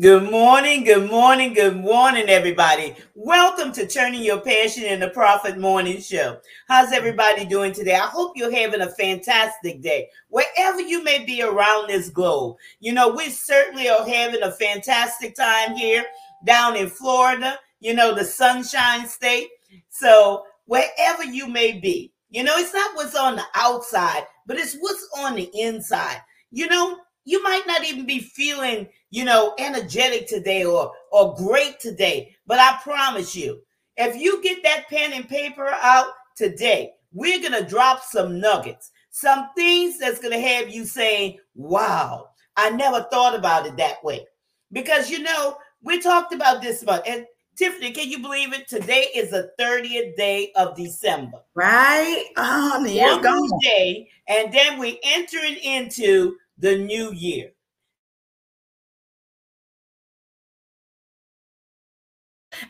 Good morning, good morning, good morning, everybody. Welcome to Turning Your Passion into Profit Morning Show. How's everybody doing today? I hope you're having a fantastic day, wherever you may be around this globe. You know, we certainly are having a fantastic time here down in Florida, you know, the sunshine state. So, wherever you may be, you know, it's not what's on the outside, but it's what's on the inside. You know, you might not even be feeling, you know, energetic today or or great today, but I promise you, if you get that pen and paper out today, we're going to drop some nuggets, some things that's going to have you saying, "Wow, I never thought about it that way." Because you know, we talked about this about and Tiffany, can you believe it? Today is the 30th day of December. Right? Oh, you. Day, and then we entering into the new year.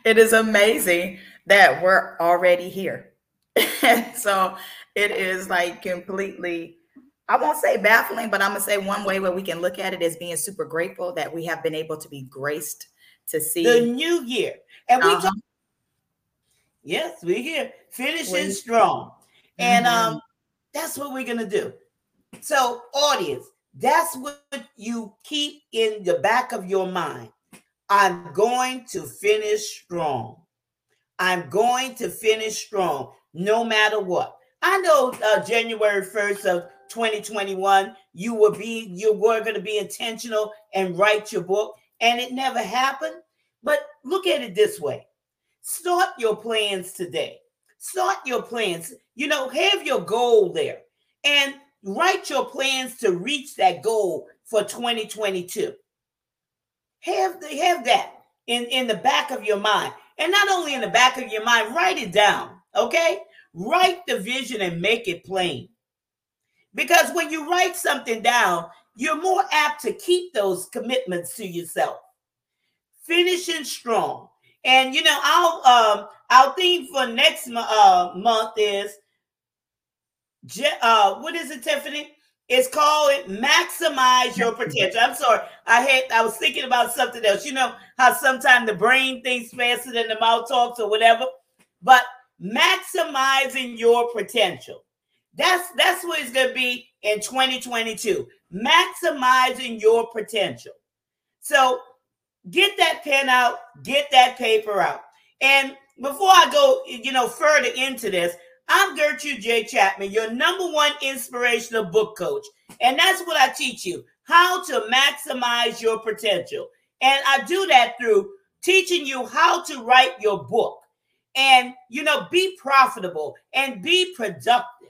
It is amazing that we're already here. so it is like completely, I won't say baffling, but I'm going to say one way where we can look at it is being super grateful that we have been able to be graced to see the new year. And we uh-huh. talk, yes, we're here finishing we, strong. And mm-hmm. um, that's what we're going to do. So, audience, that's what you keep in the back of your mind. I'm going to finish strong. I'm going to finish strong no matter what. I know uh, January 1st of 2021, you will be you were going to be intentional and write your book, and it never happened. But look at it this way: start your plans today. Start your plans. You know, have your goal there, and write your plans to reach that goal for 2022. Have, the, have that in, in the back of your mind. And not only in the back of your mind, write it down, okay? Write the vision and make it plain. Because when you write something down, you're more apt to keep those commitments to yourself. Finishing strong. And you know, our um our theme for next uh, month is uh, what is it, Tiffany? It's called maximize your potential. I'm sorry, I had I was thinking about something else. You know how sometimes the brain thinks faster than the mouth talks or whatever, but maximizing your potential. That's that's what it's gonna be in 2022. Maximizing your potential. So get that pen out, get that paper out. And before I go, you know, further into this, I'm Gertrude J. Chapman, your number one inspirational book coach. And that's what I teach you how to maximize your potential. And I do that through teaching you how to write your book and, you know, be profitable and be productive.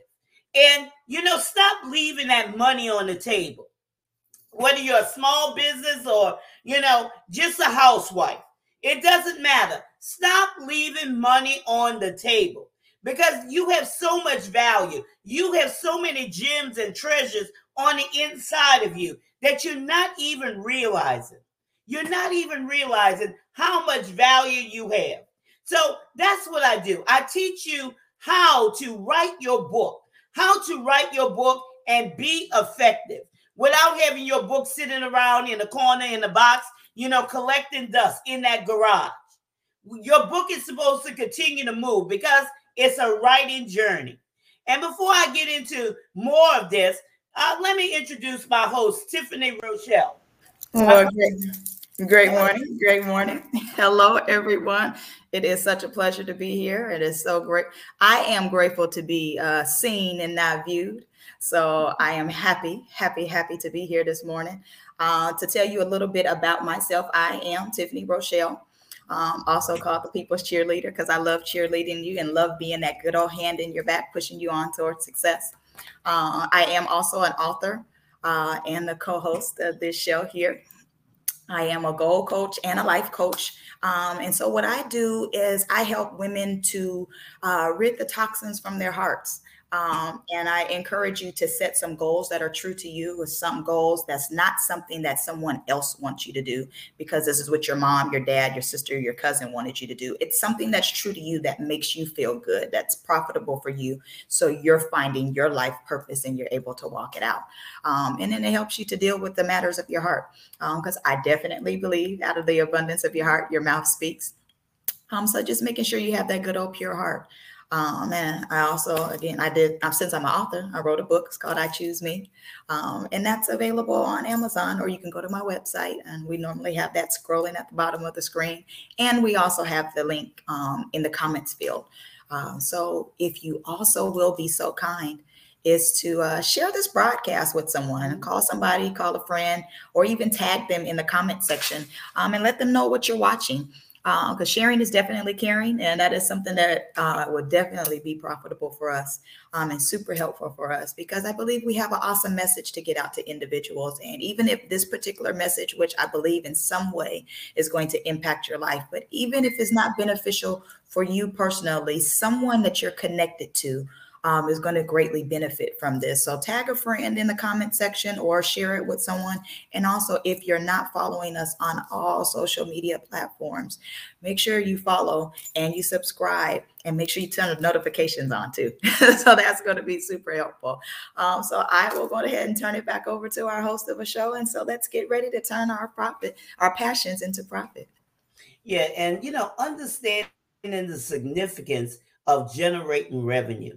And, you know, stop leaving that money on the table. Whether you're a small business or, you know, just a housewife, it doesn't matter. Stop leaving money on the table because you have so much value. You have so many gems and treasures on the inside of you that you're not even realizing. You're not even realizing how much value you have. So that's what I do. I teach you how to write your book, how to write your book and be effective without having your book sitting around in the corner in the box, you know, collecting dust in that garage. Your book is supposed to continue to move because it's a writing journey. And before I get into more of this, uh, let me introduce my host, Tiffany Rochelle. Well, great, great morning. Great morning. Hello, everyone. It is such a pleasure to be here. It is so great. I am grateful to be uh, seen and not viewed. So I am happy, happy, happy to be here this morning. Uh, to tell you a little bit about myself, I am Tiffany Rochelle um, also called the people's cheerleader because I love cheerleading you and love being that good old hand in your back, pushing you on towards success. Uh, I am also an author uh, and the co-host of this show here. I am a goal coach and a life coach. Um, and so, what I do is I help women to uh, rid the toxins from their hearts. Um, and I encourage you to set some goals that are true to you with some goals that's not something that someone else wants you to do because this is what your mom, your dad, your sister, your cousin wanted you to do. It's something that's true to you that makes you feel good, that's profitable for you. So you're finding your life purpose and you're able to walk it out. Um, and then it helps you to deal with the matters of your heart. Because um, I definitely believe out of the abundance of your heart, your mouth speaks. Um, so just making sure you have that good old pure heart. Um, and I also, again, I did, uh, since I'm an author, I wrote a book. It's called I Choose Me. Um, and that's available on Amazon, or you can go to my website. And we normally have that scrolling at the bottom of the screen. And we also have the link um, in the comments field. Uh, so if you also will be so kind, is to uh, share this broadcast with someone, call somebody, call a friend, or even tag them in the comment section um, and let them know what you're watching because uh, sharing is definitely caring, and that is something that uh, would definitely be profitable for us um, and super helpful for us because I believe we have an awesome message to get out to individuals. And even if this particular message, which I believe in some way is going to impact your life, but even if it's not beneficial for you personally, someone that you're connected to um, is going to greatly benefit from this. So tag a friend in the comment section or share it with someone. And also, if you're not following us on all social media platforms, make sure you follow and you subscribe and make sure you turn the notifications on too. so that's going to be super helpful. Um, so I will go ahead and turn it back over to our host of a show. And so let's get ready to turn our profit, our passions into profit. Yeah. And, you know, understanding the significance of generating revenue.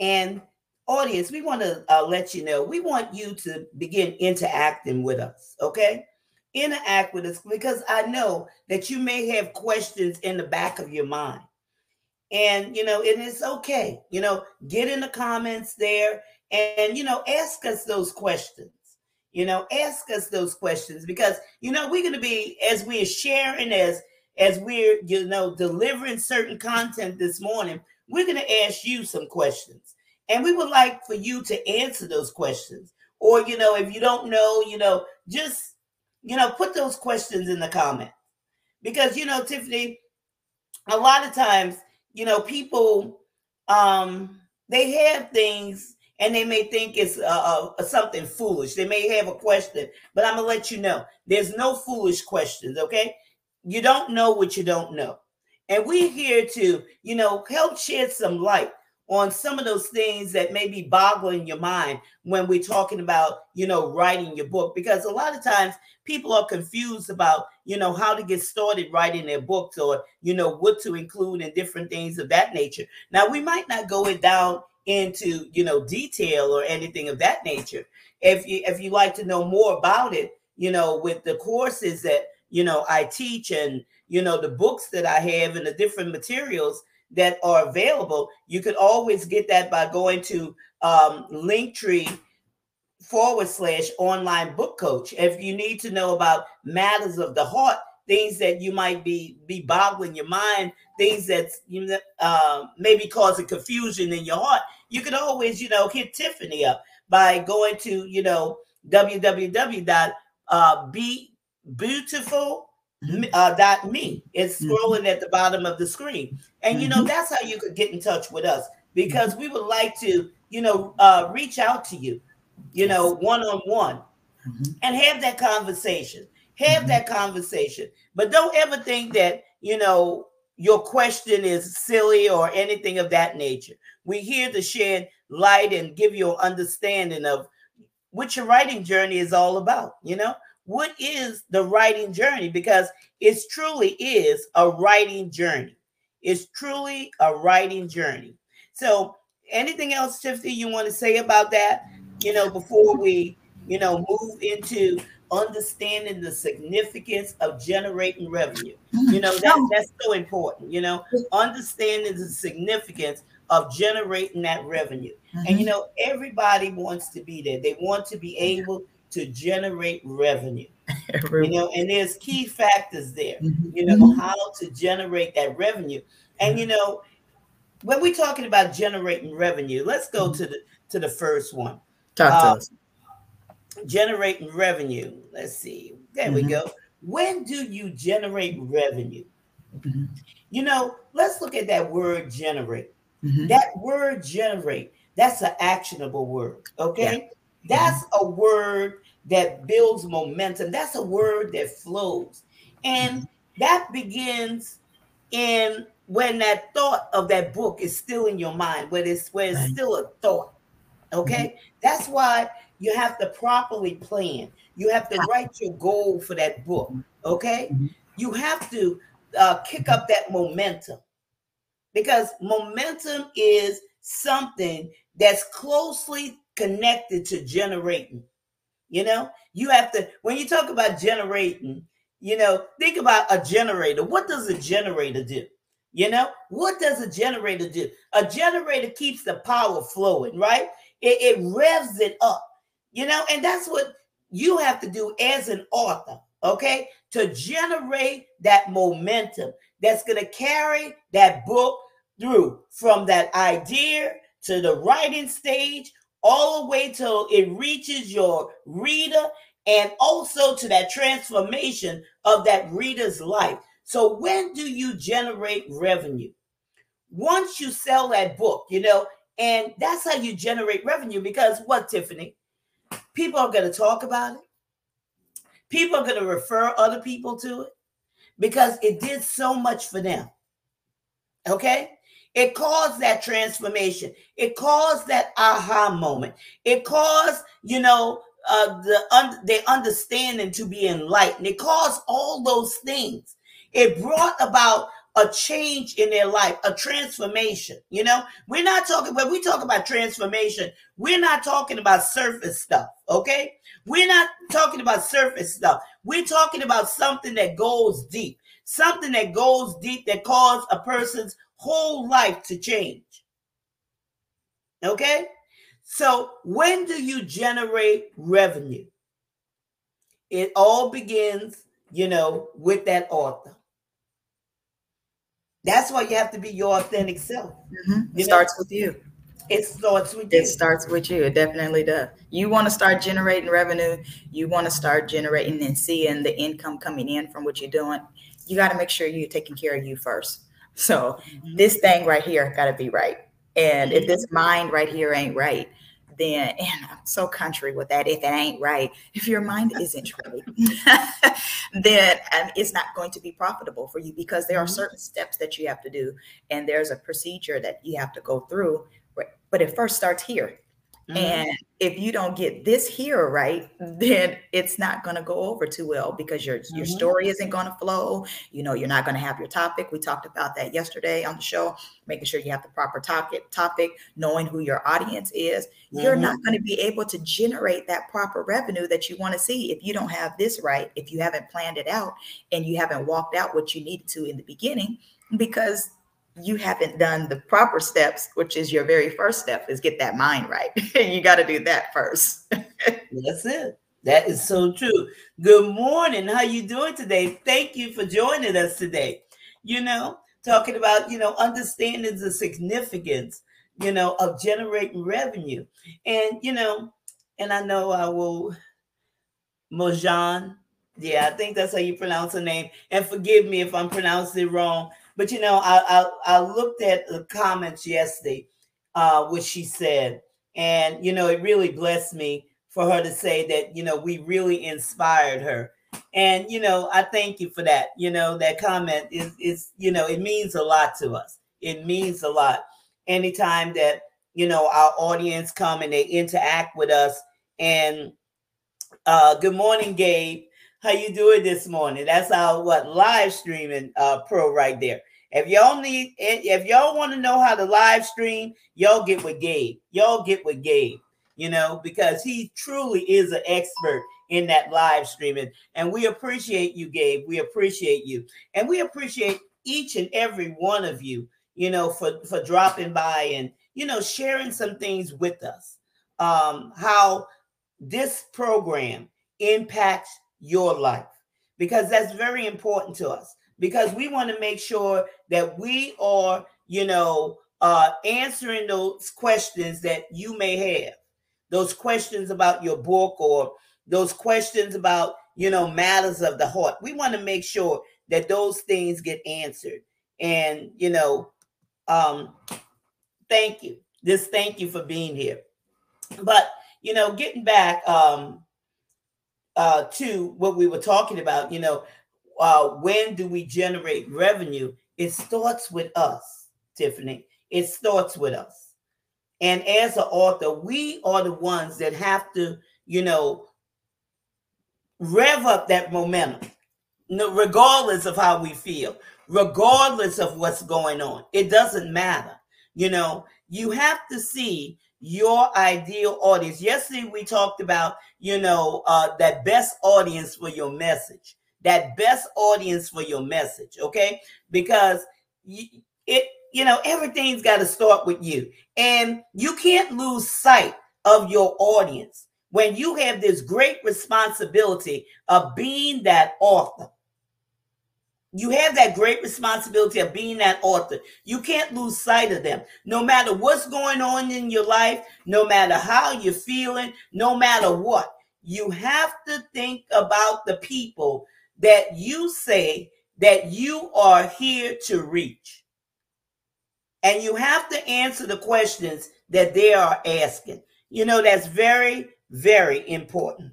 And audience, we want to uh, let you know we want you to begin interacting with us, okay? Interact with us because I know that you may have questions in the back of your mind. And, you know, and it's okay. You know, get in the comments there and, you know, ask us those questions. You know, ask us those questions because, you know, we're going to be, as we're sharing, as, as we're, you know, delivering certain content this morning, we're going to ask you some questions. And we would like for you to answer those questions. Or, you know, if you don't know, you know, just, you know, put those questions in the comment. Because, you know, Tiffany, a lot of times, you know, people, um, they have things and they may think it's uh, uh, something foolish. They may have a question, but I'm gonna let you know there's no foolish questions. Okay, you don't know what you don't know. And we're here to, you know, help shed some light on some of those things that may be boggling your mind when we're talking about, you know, writing your book. Because a lot of times people are confused about, you know, how to get started writing their books or, you know, what to include and different things of that nature. Now, we might not go it down into, you know, detail or anything of that nature. If you if you like to know more about it, you know, with the courses that, you know, I teach and you know, the books that I have and the different materials that are available, you could always get that by going to um, Linktree forward slash online book coach. If you need to know about matters of the heart, things that you might be be boggling your mind, things that you know, uh, maybe causing confusion in your heart, you could always, you know, hit Tiffany up by going to, you know, www.be uh, beautiful uh, dot me. It's mm-hmm. scrolling mm-hmm. at the bottom of the screen, and you know mm-hmm. that's how you could get in touch with us because we would like to, you know, uh, reach out to you, you know, one on one, and have that conversation. Have mm-hmm. that conversation, but don't ever think that you know your question is silly or anything of that nature. We're here to shed light and give you an understanding of what your writing journey is all about. You know, what is the writing journey? Because it truly is a writing journey. It's truly a writing journey. So, anything else, Tiffany, you want to say about that? You know, before we, you know, move into understanding the significance of generating revenue. You know, that, that's so important. You know, understanding the significance of generating that revenue. Mm-hmm. And you know, everybody wants to be there. They want to be able to generate revenue. you know, and there's key factors there, mm-hmm. you know, mm-hmm. how to generate that revenue. And you know, when we're talking about generating revenue, let's go mm-hmm. to the to the first one. Talk to uh, us. Generating revenue. Let's see. There we mm-hmm. go. When do you generate revenue? Mm-hmm. You know, let's look at that word generate. That word generate That's an actionable word. Okay. Yeah. That's a word that builds momentum. That's a word that flows. And that begins in when that thought of that book is still in your mind, where it's where it's right. still a thought. Okay. Mm-hmm. That's why you have to properly plan. You have to write your goal for that book. Okay. Mm-hmm. You have to uh, kick up that momentum because momentum is something that's closely connected to generating. You know, you have to, when you talk about generating, you know, think about a generator. What does a generator do? You know, what does a generator do? A generator keeps the power flowing, right? It, it revs it up, you know, and that's what you have to do as an author, okay? To generate that momentum that's going to carry that book through from that idea to the writing stage all the way till it reaches your reader and also to that transformation of that reader's life. So, when do you generate revenue? Once you sell that book, you know, and that's how you generate revenue because what, Tiffany? People are going to talk about it. People are going to refer other people to it because it did so much for them. Okay? It caused that transformation. It caused that aha moment. It caused, you know, uh, the un- understanding to be enlightened. It caused all those things. It brought about a change in their life, a transformation. You know, we're not talking when we talk about transformation, we're not talking about surface stuff, okay? We're not talking about surface stuff. We're talking about something that goes deep, something that goes deep that causes a person's whole life to change. Okay? So, when do you generate revenue? It all begins, you know, with that author. That's why you have to be your authentic self. Mm-hmm. It starts with you. It starts with you. It starts with you. It definitely does. You want to start generating revenue. You want to start generating and seeing the income coming in from what you're doing. You got to make sure you're taking care of you first. So mm-hmm. this thing right here got to be right. And if this mm-hmm. mind right here ain't right, then and I'm so country with that. If it ain't right, if your mind isn't right, then um, it's not going to be profitable for you because there are mm-hmm. certain steps that you have to do, and there's a procedure that you have to go through. But it first starts here. Mm-hmm. And if you don't get this here right, then it's not going to go over too well because your mm-hmm. your story isn't going to flow. You know, you're not going to have your topic. We talked about that yesterday on the show, making sure you have the proper topic, topic, knowing who your audience is. Mm-hmm. You're not going to be able to generate that proper revenue that you want to see if you don't have this right, if you haven't planned it out and you haven't walked out what you needed to in the beginning because you haven't done the proper steps, which is your very first step, is get that mind right. you got to do that first. That's it. That is so true. Good morning. How you doing today? Thank you for joining us today. You know, talking about, you know, understanding the significance, you know, of generating revenue. And, you know, and I know I will Mojan. Yeah, I think that's how you pronounce her name. And forgive me if I'm pronouncing it wrong. But you know, I I, I looked at the comments yesterday, uh, what she said, and you know, it really blessed me for her to say that you know we really inspired her. And you know, I thank you for that. You know, that comment is is you know, it means a lot to us. It means a lot. Anytime that you know our audience come and they interact with us and uh good morning gabe how you doing this morning? That's our what live streaming uh, pro right there. If y'all need, if y'all want to know how to live stream, y'all get with Gabe. Y'all get with Gabe. You know because he truly is an expert in that live streaming, and we appreciate you, Gabe. We appreciate you, and we appreciate each and every one of you. You know for for dropping by and you know sharing some things with us. Um, how this program impacts your life because that's very important to us because we want to make sure that we are you know uh answering those questions that you may have. Those questions about your book or those questions about you know matters of the heart. We want to make sure that those things get answered. And you know um thank you. Just thank you for being here. But you know, getting back um, uh, to what we were talking about, you know, uh, when do we generate revenue? It starts with us, Tiffany. It starts with us. And as an author, we are the ones that have to, you know, rev up that momentum, regardless of how we feel, regardless of what's going on. It doesn't matter. You know, you have to see your ideal audience. Yesterday we talked about, you know, uh, that best audience for your message, that best audience for your message. Okay, because it, you know, everything's got to start with you, and you can't lose sight of your audience when you have this great responsibility of being that author you have that great responsibility of being that author. You can't lose sight of them. No matter what's going on in your life, no matter how you're feeling, no matter what, you have to think about the people that you say that you are here to reach. And you have to answer the questions that they are asking. You know, that's very, very important.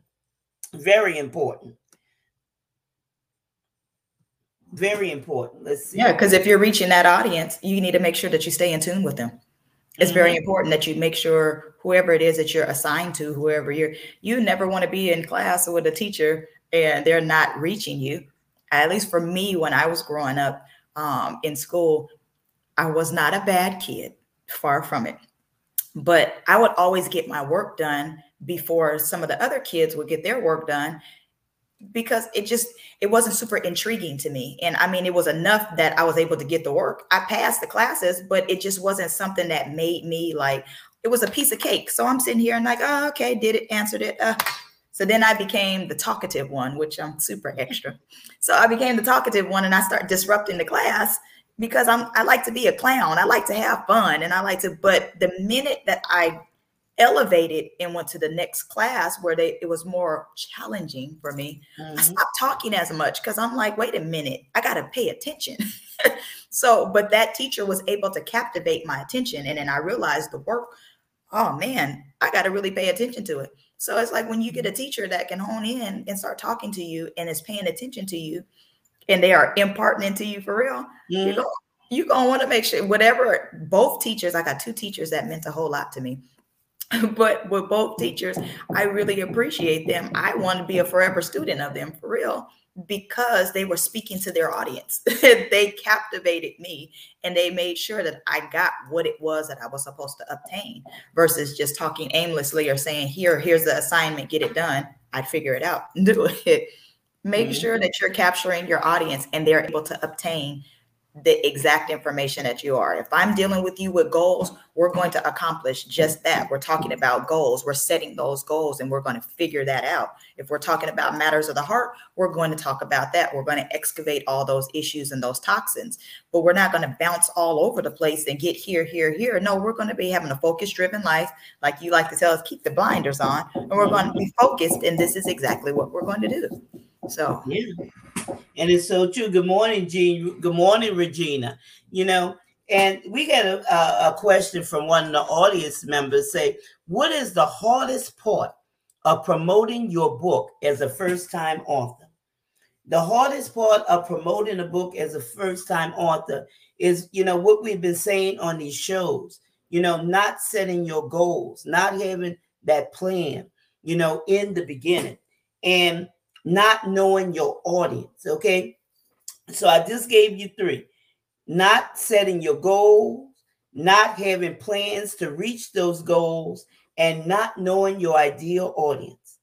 Very important. Very important. Let's see. Yeah, because if you're reaching that audience, you need to make sure that you stay in tune with them. It's mm-hmm. very important that you make sure whoever it is that you're assigned to, whoever you're, you never want to be in class with a teacher and they're not reaching you. At least for me, when I was growing up um, in school, I was not a bad kid, far from it. But I would always get my work done before some of the other kids would get their work done because it just it wasn't super intriguing to me and i mean it was enough that i was able to get the work i passed the classes but it just wasn't something that made me like it was a piece of cake so i'm sitting here and like oh okay did it answered it uh. So then i became the talkative one which i'm super extra. So i became the talkative one and i start disrupting the class because i'm i like to be a clown. I like to have fun and i like to but the minute that i elevated and went to the next class where they it was more challenging for me mm-hmm. i stopped talking as much because i'm like wait a minute. I gotta pay attention. So but that teacher was able to captivate my attention and then i realized the work oh man i gotta really pay attention to it so it's like when you get a teacher that can hone in and start talking to you and is paying attention to you and they are imparting into you for real mm-hmm. you're gonna, you're gonna want to make sure whatever both teachers i got two teachers that meant a whole lot to me but with both teachers, I really appreciate them. I want to be a forever student of them for real because they were speaking to their audience. they captivated me and they made sure that I got what it was that I was supposed to obtain versus just talking aimlessly or saying, Here, here's the assignment, get it done. I'd figure it out do it. Make mm-hmm. sure that you're capturing your audience and they're able to obtain the exact information that you are. If I'm dealing with you with goals, we're going to accomplish just that. We're talking about goals. We're setting those goals and we're going to figure that out. If we're talking about matters of the heart, we're going to talk about that. We're going to excavate all those issues and those toxins, but we're not going to bounce all over the place and get here, here, here. No, we're going to be having a focus driven life. Like you like to tell us, keep the blinders on and we're going to be focused. And this is exactly what we're going to do. So, yeah. And it's so true. Good morning, Jean. Good morning, Regina. You know, and we got a, a question from one of the audience members say, What is the hardest part of promoting your book as a first time author? The hardest part of promoting a book as a first time author is, you know, what we've been saying on these shows, you know, not setting your goals, not having that plan, you know, in the beginning. And not knowing your audience. Okay. So I just gave you three not setting your goals, not having plans to reach those goals, and not knowing your ideal audience.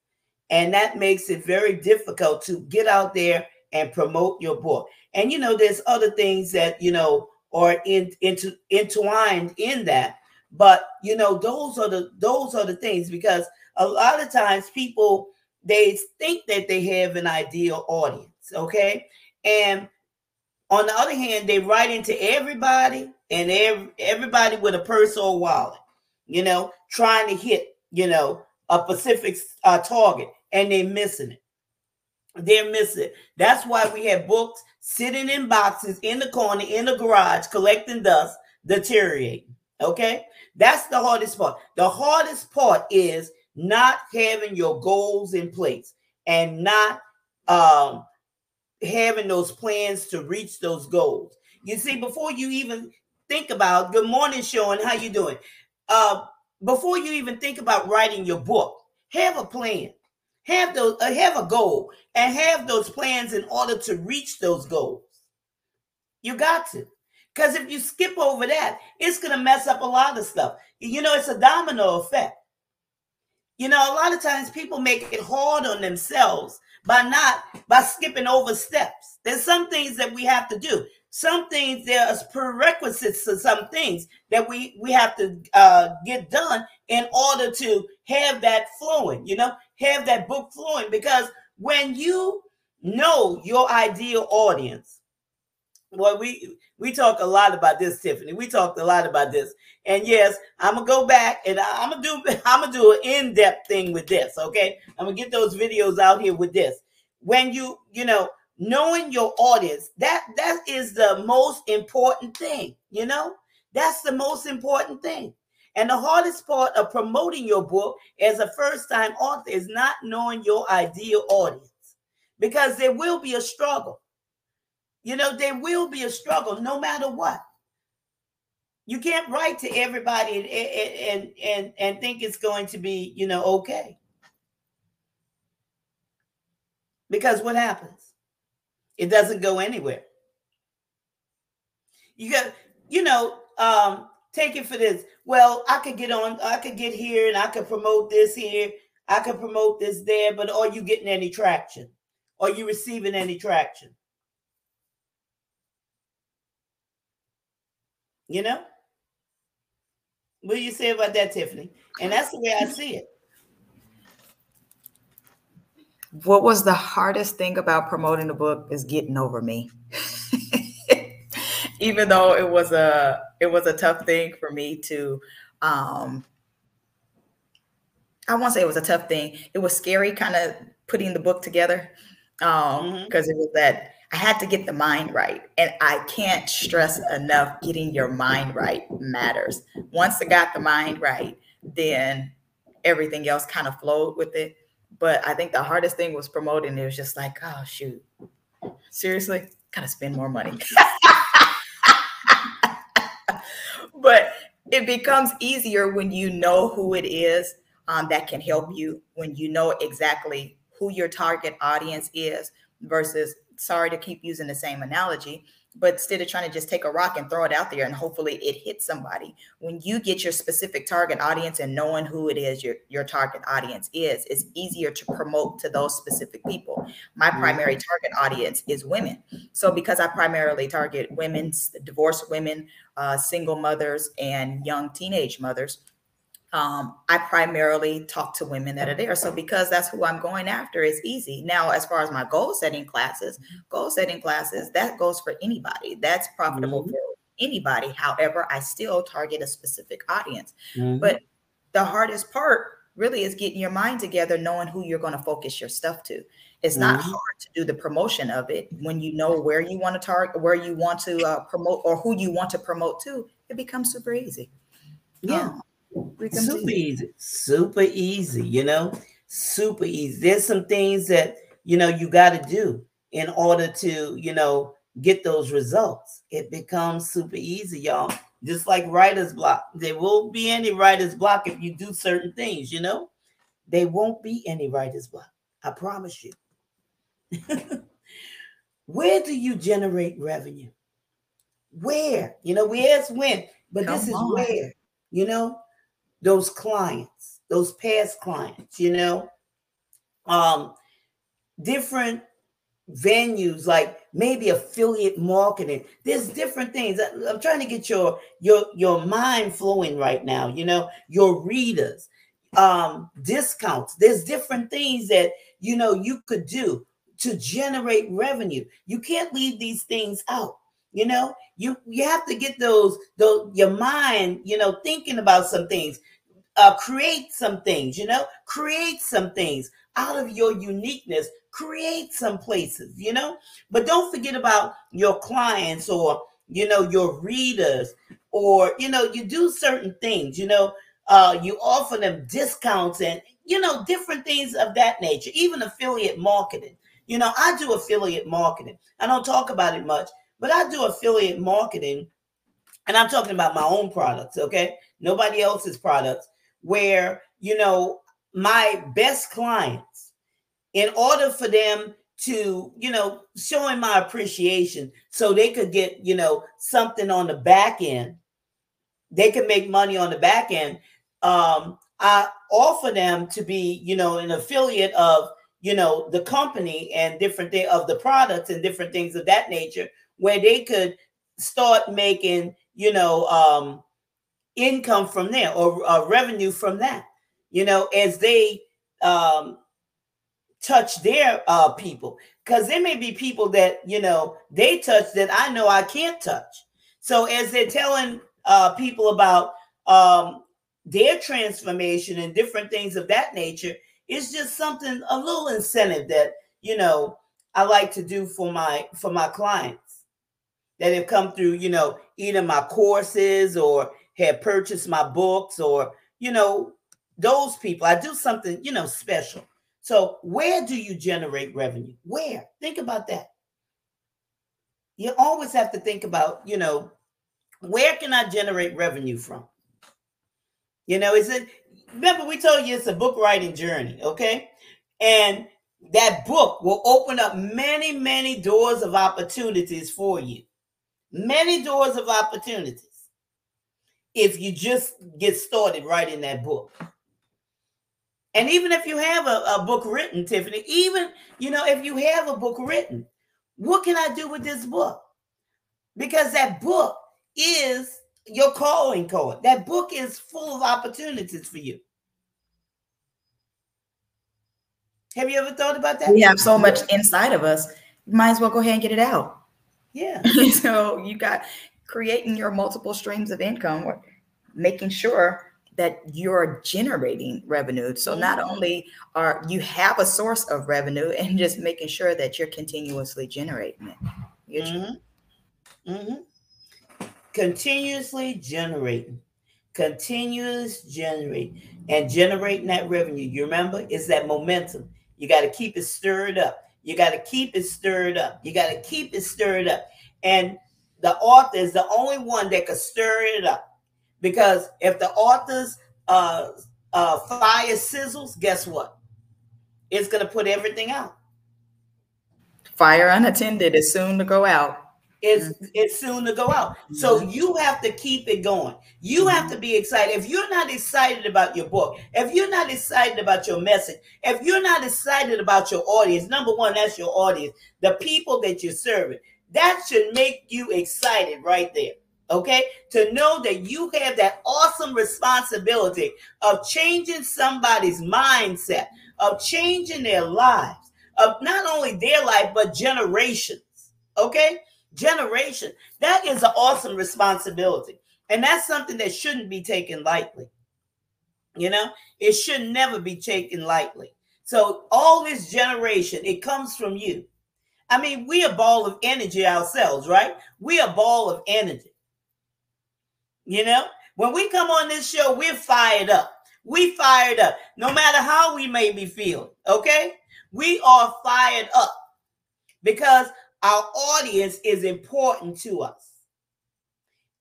And that makes it very difficult to get out there and promote your book. And you know, there's other things that you know are in, into entwined in that. But you know, those are the those are the things because a lot of times people they think that they have an ideal audience, okay? And on the other hand, they write into everybody and every, everybody with a purse or a wallet, you know, trying to hit, you know, a specific uh, target, and they're missing it. They're missing it. That's why we have books sitting in boxes in the corner in the garage collecting dust, deteriorating. Okay, that's the hardest part. The hardest part is not having your goals in place and not um, having those plans to reach those goals. You see, before you even think about good morning, Sean, how you doing? Uh, before you even think about writing your book, have a plan, have those, uh, have a goal, and have those plans in order to reach those goals. You got to. Because if you skip over that, it's going to mess up a lot of stuff. You know, it's a domino effect. You know, a lot of times people make it hard on themselves by not by skipping over steps. There's some things that we have to do. Some things there's prerequisites to some things that we we have to uh, get done in order to have that flowing. You know, have that book flowing because when you know your ideal audience, well, we we talk a lot about this, Tiffany. We talked a lot about this. And yes, I'm gonna go back and I'm gonna do I'm gonna do an in-depth thing with this. Okay, I'm gonna get those videos out here with this. When you you know knowing your audience that that is the most important thing. You know that's the most important thing. And the hardest part of promoting your book as a first-time author is not knowing your ideal audience because there will be a struggle. You know, there will be a struggle no matter what. You can't write to everybody and and and and think it's going to be, you know, okay. Because what happens? It doesn't go anywhere. You got, you know, um, take it for this. Well, I could get on, I could get here and I could promote this here, I could promote this there, but are you getting any traction? Are you receiving any traction? You know? What do you say about that, Tiffany? And that's the way I see it. What was the hardest thing about promoting the book is getting over me. Even though it was a it was a tough thing for me to um I won't say it was a tough thing. It was scary kind of putting the book together. Um because mm-hmm. it was that I had to get the mind right. And I can't stress enough getting your mind right matters. Once I got the mind right, then everything else kind of flowed with it. But I think the hardest thing was promoting. It was just like, oh, shoot. Seriously, gotta spend more money. but it becomes easier when you know who it is um, that can help you, when you know exactly who your target audience is versus sorry to keep using the same analogy, but instead of trying to just take a rock and throw it out there and hopefully it hits somebody, when you get your specific target audience and knowing who it is your, your target audience is, it's easier to promote to those specific people. My mm-hmm. primary target audience is women. So because I primarily target women, divorced women, uh, single mothers, and young teenage mothers, um, I primarily talk to women that are there. So because that's who I'm going after, it's easy. Now, as far as my goal setting classes, goal setting classes, that goes for anybody. That's profitable mm-hmm. for anybody. However, I still target a specific audience. Mm-hmm. But the hardest part really is getting your mind together, knowing who you're going to focus your stuff to. It's not mm-hmm. hard to do the promotion of it when you know where you want to target, where you want to uh, promote, or who you want to promote to. It becomes super easy. Yeah. Um, super easy. Super easy, you know, super easy. There's some things that, you know, you got to do in order to, you know, get those results. It becomes super easy, y'all. Just like writer's block. There won't be any writer's block if you do certain things, you know? There won't be any writer's block. I promise you. Where do you generate revenue? Where? You know, we ask when, but Come this is on. where, you know? Those clients, those past clients, you know, um, different venues like maybe affiliate marketing. There's different things. I'm trying to get your your your mind flowing right now you know? Your readers um discounts. There's different things that you know you could do to generate revenue. You can't leave these things out you know you you have to get those those your mind you know thinking about some things uh, create some things you know create some things out of your uniqueness create some places you know but don't forget about your clients or you know your readers or you know, you do certain things, you know, uh, you offer them discounts and you know, different things of that nature, even affiliate marketing. You know, I do affiliate marketing. I don't talk about it much, but I do affiliate marketing, and I'm talking about my own products, okay? Nobody else's products, where, you know, my best clients, in order for them to, you know, showing my appreciation so they could get, you know, something on the back end, they could make money on the back end. Um, I offer them to be, you know, an affiliate of, you know, the company and different thing of the products and different things of that nature, where they could start making, you know, um, income from there or uh, revenue from that, you know, as they um, touch their uh, people. Because there may be people that, you know, they touch that I know I can't touch. So as they're telling uh, people about um, their transformation and different things of that nature, it's just something, a little incentive that, you know, I like to do for my for my clients that have come through, you know, either my courses or have purchased my books or, you know, those people. I do something, you know, special. So, where do you generate revenue? Where? Think about that. You always have to think about, you know, where can I generate revenue from? You know, is it remember we told you it's a book writing journey, okay? And that book will open up many, many doors of opportunities for you. Many doors of opportunities if you just get started writing that book. And even if you have a, a book written, Tiffany, even, you know, if you have a book written, what can I do with this book? Because that book is your calling card. That book is full of opportunities for you. Have you ever thought about that? We have so much inside of us. Might as well go ahead and get it out. Yeah. so you got creating your multiple streams of income, making sure that you're generating revenue. So not mm-hmm. only are you have a source of revenue and just making sure that you're continuously generating it. Mm-hmm. Mm-hmm. Continuously generating, continuous generate, and generating that revenue. You remember, is that momentum. You got to keep it stirred up. You got to keep it stirred up. You got to keep it stirred up. And the author is the only one that could stir it up because if the author's uh, uh, fire sizzles, guess what? It's going to put everything out. Fire unattended is soon to go out. It's mm-hmm. it's soon to go out. So you have to keep it going. You have mm-hmm. to be excited. If you're not excited about your book, if you're not excited about your message, if you're not excited about your audience, number one, that's your audience, the people that you're serving. That should make you excited right there okay? To know that you have that awesome responsibility of changing somebody's mindset, of changing their lives, of not only their life, but generations, okay? Generation. That is an awesome responsibility. And that's something that shouldn't be taken lightly. You know, it should never be taken lightly. So, all this generation, it comes from you. I mean, we a ball of energy ourselves, right? We a ball of energy. You know, when we come on this show, we're fired up. We fired up, no matter how we may be feeling. Okay, we are fired up because our audience is important to us.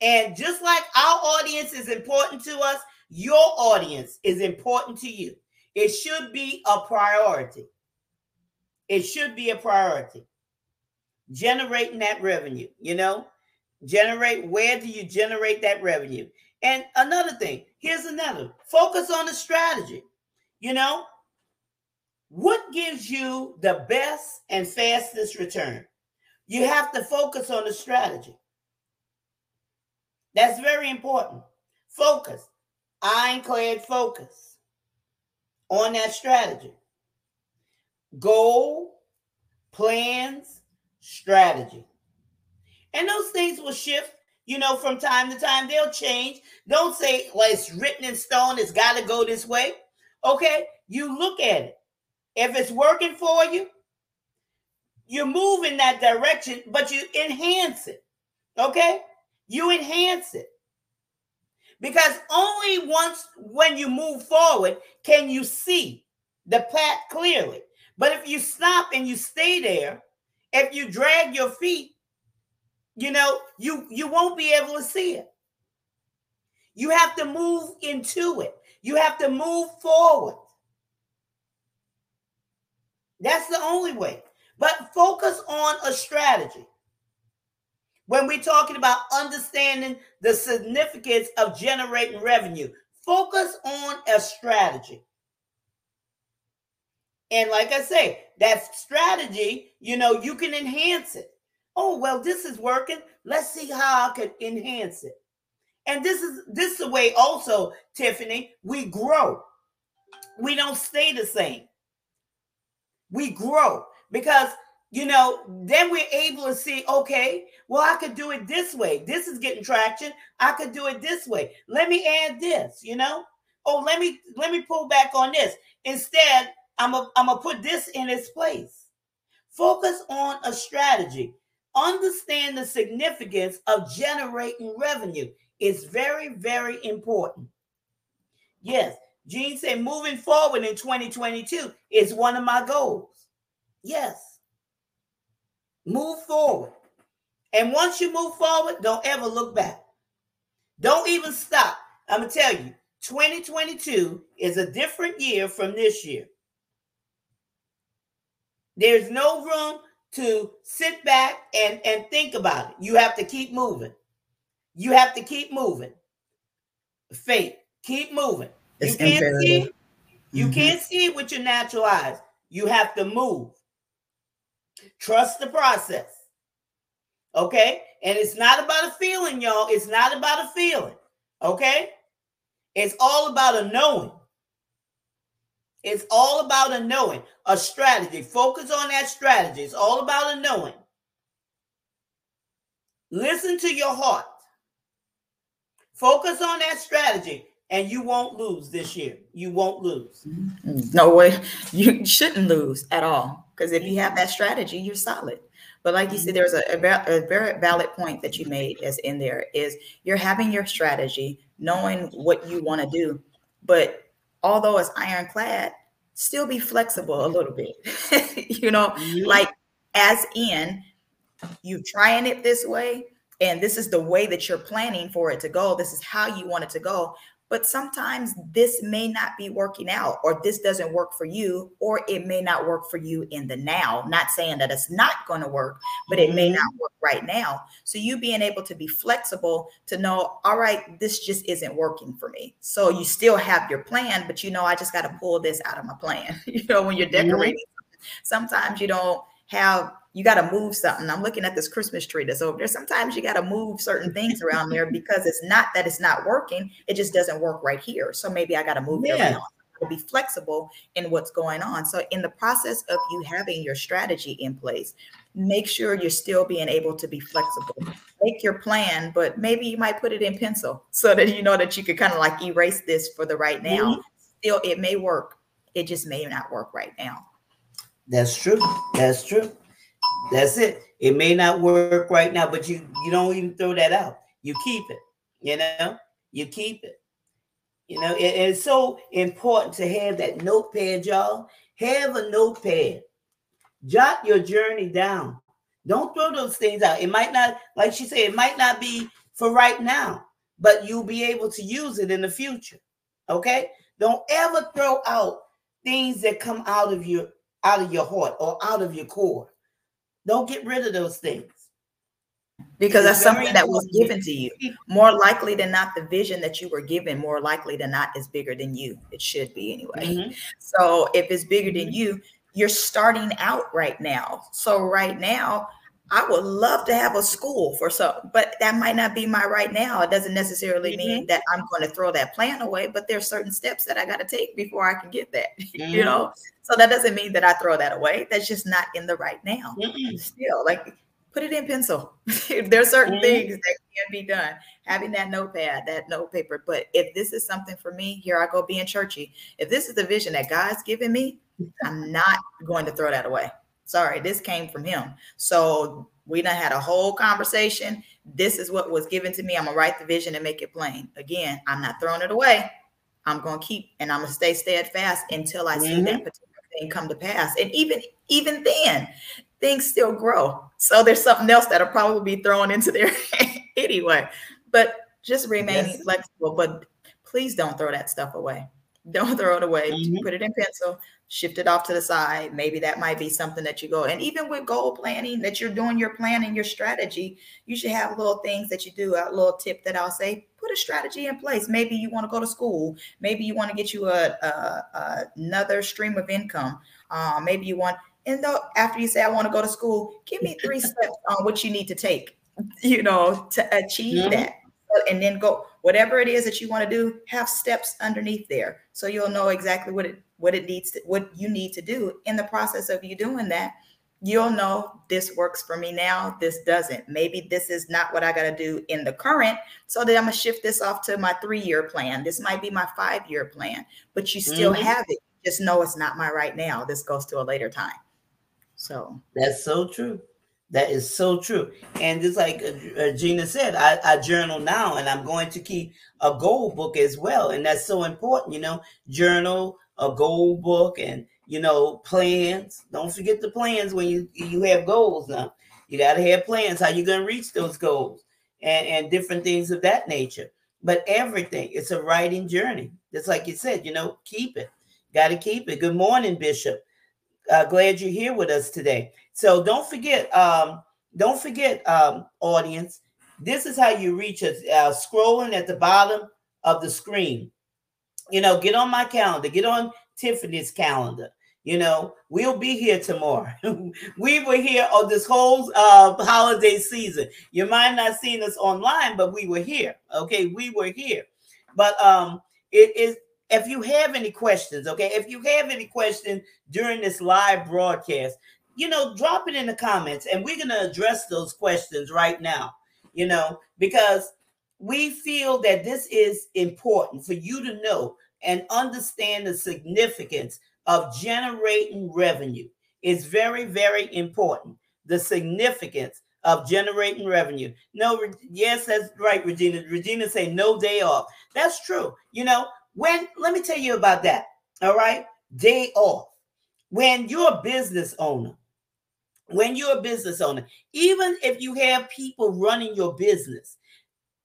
And just like our audience is important to us, your audience is important to you. It should be a priority. It should be a priority. Generating that revenue, you know, Generate, where do you generate that revenue? And another thing, here's another focus on the strategy. You know, what gives you the best and fastest return? You have to focus on the strategy. That's very important. Focus, ironclad focus on that strategy. Goal, plans, strategy. And those things will shift, you know, from time to time. They'll change. Don't say, well, it's written in stone, it's got to go this way. Okay, you look at it. If it's working for you, you move in that direction, but you enhance it. Okay, you enhance it. Because only once when you move forward can you see the path clearly. But if you stop and you stay there, if you drag your feet, you know, you you won't be able to see it. You have to move into it. You have to move forward. That's the only way. But focus on a strategy. When we're talking about understanding the significance of generating revenue, focus on a strategy. And like I say, that strategy, you know, you can enhance it. Oh, well, this is working. Let's see how I could enhance it. And this is this is the way also, Tiffany, we grow. We don't stay the same. We grow because you know, then we're able to see, okay, well, I could do it this way. This is getting traction. I could do it this way. Let me add this, you know. Oh, let me let me pull back on this. Instead, I'm a, I'm gonna put this in its place. Focus on a strategy. Understand the significance of generating revenue. It's very, very important. Yes, Gene said moving forward in 2022 is one of my goals. Yes. Move forward. And once you move forward, don't ever look back. Don't even stop. I'm going to tell you, 2022 is a different year from this year. There's no room to sit back and, and think about it. You have to keep moving. You have to keep moving. Faith, keep moving. It's you can't imperative. see. You mm-hmm. can't see it with your natural eyes. You have to move. Trust the process. Okay? And it's not about a feeling, y'all. It's not about a feeling. Okay? It's all about a knowing. It's all about a knowing, a strategy. Focus on that strategy. It's all about a knowing. Listen to your heart. Focus on that strategy and you won't lose this year. You won't lose. No way. You shouldn't lose at all. Because if you have that strategy, you're solid. But like you said, there's a, a, very valid point that you made as in there is you're having your strategy, knowing what you want to do. But although it's ironclad, still be flexible a little bit. you know, mm-hmm. like as in you trying it this way, and this is the way that you're planning for it to go. This is how you want it to go but sometimes this may not be working out or this doesn't work for you or it may not work for you in the now not saying that it's not going to work but it may mm-hmm. not work right now so you being able to be flexible to know all right this just isn't working for me so you still have your plan but you know i just got to pull this out of my plan you know when you're mm-hmm. decorating mm-hmm. sometimes you don't have you got to move something. I'm looking at this Christmas tree that's over there. Sometimes you got to move certain things around there because it's not that it's not working. It just doesn't work right here. So maybe I got to move yeah. it around to be flexible in what's going on. So in the process of you having your strategy in place, make sure you're still being able to be flexible. Make your plan, but maybe you might put it in pencil so that you know that you could kind of like erase this for the right now. Mm-hmm. Still, it may work. It just may not work right now. That's true. That's true. That's it. It may not work right now, but you you don't even throw that out. You keep it. You know, you keep it. You know, it, it's so important to have that notepad, y'all. Have a notepad. Jot your journey down. Don't throw those things out. It might not, like she said, it might not be for right now, but you'll be able to use it in the future. Okay? Don't ever throw out things that come out of your out of your heart or out of your core. Don't get rid of those things. Because it's that's something that was given to you. More likely than not, the vision that you were given, more likely than not, is bigger than you. It should be anyway. Mm-hmm. So if it's bigger than mm-hmm. you, you're starting out right now. So right now, I would love to have a school for some, but that might not be my right now. It doesn't necessarily mm-hmm. mean that I'm going to throw that plan away, but there's certain steps that I got to take before I can get that. Mm-hmm. You know, so that doesn't mean that I throw that away. That's just not in the right now. Mm-hmm. Still, like put it in pencil. there's certain mm-hmm. things that can be done. Having that notepad, that note paper. But if this is something for me, here I go being churchy. If this is the vision that God's given me, I'm not going to throw that away sorry this came from him so We done had a whole conversation. This is what was given to me. I'm gonna write the vision and make it plain. Again, I'm not throwing it away. I'm gonna keep and I'm gonna stay steadfast until I see mm-hmm. that particular thing come to pass. And even even then, things still grow. So there's something else that'll probably be thrown into there anyway. But just remaining yes. flexible. But please don't throw that stuff away. Don't throw it away. Mm-hmm. Put it in pencil, shift it off to the side. Maybe that might be something that you go. And even with goal planning, that you're doing your plan and your strategy, you should have little things that you do. A little tip that I'll say: put a strategy in place. Maybe you want to go to school. Maybe you want to get you a, a, a another stream of income. Uh, maybe you want. And though after you say I want to go to school, give me three steps on what you need to take. You know to achieve mm-hmm. that and then go whatever it is that you want to do have steps underneath there so you'll know exactly what it what it needs to what you need to do. In the process of you doing that you'll know this works for me now this doesn't. Maybe this is not what i got to do in the current so then i'm going to shift this off to my three year plan. This might be my five year plan but you still mm-hmm. have it. Just know it's not my right now. This goes to a later time. So. That's so true. That is so true. And just like Gina said, I, I, journal now and I'm going to keep a goal book as well. And that's so important, you know, journal, a goal book, and, you know, plans. Don't forget the plans when you, you have goals now. You got to have plans how you're going to reach those goals and, and different things of that nature. But everything, it's a writing journey. Just like you said, you know, keep it. Got to keep it. Good morning, Bishop. Uh, glad you're here with us today. So don't forget, um, don't forget, um, audience. This is how you reach us. Uh, scrolling at the bottom of the screen. You know, get on my calendar. Get on Tiffany's calendar. You know, we'll be here tomorrow. we were here on this whole uh, holiday season. You might not seen us online, but we were here. Okay, we were here. But um, it is if you have any questions, okay, if you have any questions during this live broadcast, you know, drop it in the comments and we're to address those questions right now, you know, because we feel that this is important for you to know and understand the significance of generating revenue. It's very, very important. The significance of generating revenue. No, yes, that's right, Regina. Regina say no day off. That's true. You know, when let me tell you about that. All right. Day off. When you're a business owner, when you're a business owner, even if you have people running your business,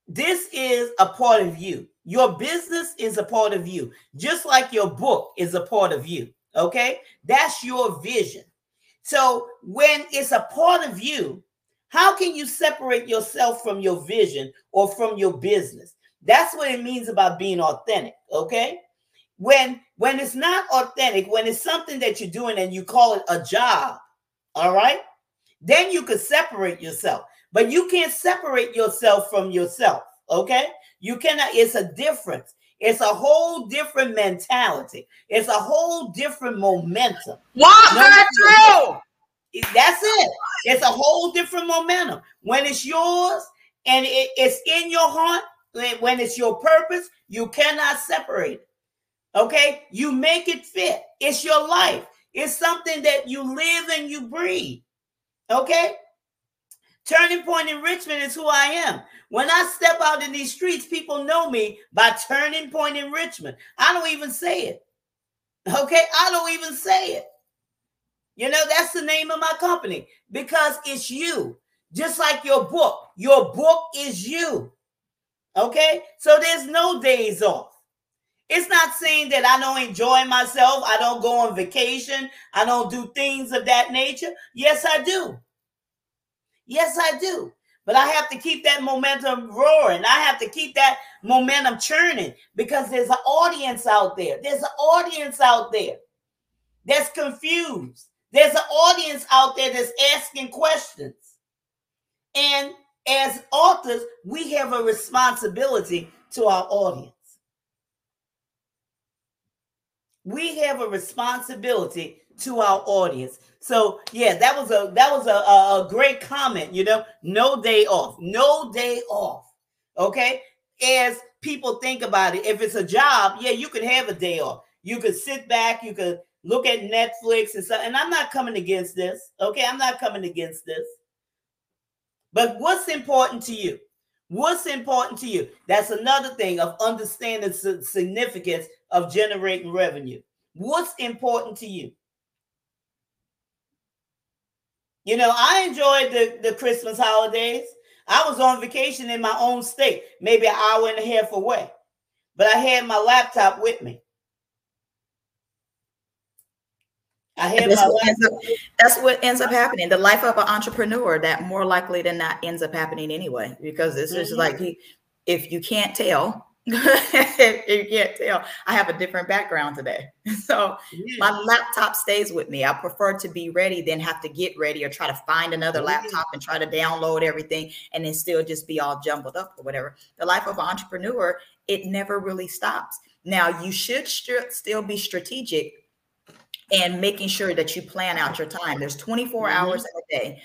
this is a part of you. Your business is a part of you, just like your book is a part of you. Okay. That's your vision. So when it's a part of you, how can you separate yourself from your vision or from your business? That's what it means about being authentic, okay? When when it's not authentic, when it's something that you're doing and you call it a job, all right? Then you could separate yourself. But you can't separate yourself from yourself, okay? You cannot it's a difference. It's a whole different mentality. It's a whole different momentum. Walk her through. That's it. It's a whole different momentum. When it's yours and it, it's in your heart, when it's your purpose, you cannot separate it. Okay? You make it fit. It's your life. It's something that you live and you breathe. Okay? Turning point in Richmond is who I am. When I step out in these streets, people know me by turning point in Richmond. I don't even say it. Okay? I don't even say it. You know, that's the name of my company because it's you. Just like your book. Your book is you. Okay, so there's no days off. It's not saying that I don't enjoy myself, I don't go on vacation, I don't do things of that nature. Yes, I do. Yes, I do. But I have to keep that momentum roaring. I have to keep that momentum churning because there's an audience out there. There's an audience out there that's confused. There's an audience out there that's asking questions. And as authors, we have a responsibility to our audience. We have a responsibility to our audience. So yeah, that was a that was a, a, a great comment. You know, no day off, no day off. Okay, as people think about it, if it's a job, yeah, you could have a day off. You could sit back, you could look at Netflix and stuff. And I'm not coming against this. Okay, I'm not coming against this. But what's important to you? What's important to you? That's another thing of understanding the significance of generating revenue. What's important to you? You know, I enjoyed the, the Christmas holidays. I was on vacation in my own state, maybe an hour and a half away, but I had my laptop with me. I had that's, my what ends up, that's what ends up happening. The life of an entrepreneur, that more likely than not ends up happening anyway, because it's just mm-hmm. like he, if you can't tell, you can't tell. I have a different background today. So yeah. my laptop stays with me. I prefer to be ready than have to get ready or try to find another laptop and try to download everything and then still just be all jumbled up or whatever. The life of an entrepreneur, it never really stops. Now, you should st- still be strategic and making sure that you plan out your time. There's 24 mm-hmm. hours in a day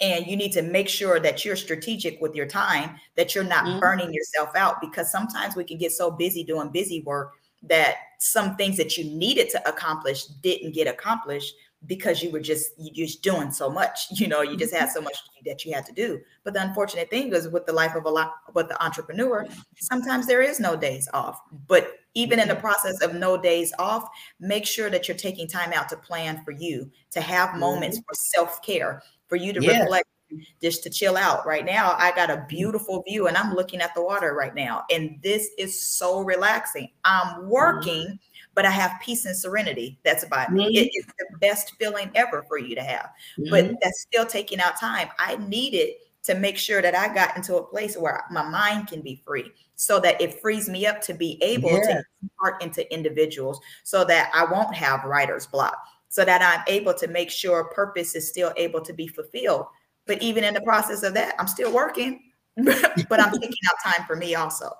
and you need to make sure that you're strategic with your time that you're not mm-hmm. burning yourself out because sometimes we can get so busy doing busy work that some things that you needed to accomplish didn't get accomplished because you were just you just doing so much you know you just had mm-hmm. so much that you had to do but the unfortunate thing is with the life of a lot with the entrepreneur sometimes there is no days off but even in the mm-hmm. process of no days off make sure that you're taking time out to plan for you to have moments mm-hmm. for self-care for you to yeah. reflect just to chill out right now i got a beautiful view and i'm looking at the water right now and this is so relaxing i'm working mm-hmm. but i have peace and serenity that's about mm-hmm. it is the best feeling ever for you to have mm-hmm. but that's still taking out time i needed to make sure that i got into a place where my mind can be free so that it frees me up to be able yeah. to part into individuals so that i won't have writer's block so that I'm able to make sure purpose is still able to be fulfilled. But even in the process of that, I'm still working, but I'm taking out time for me also.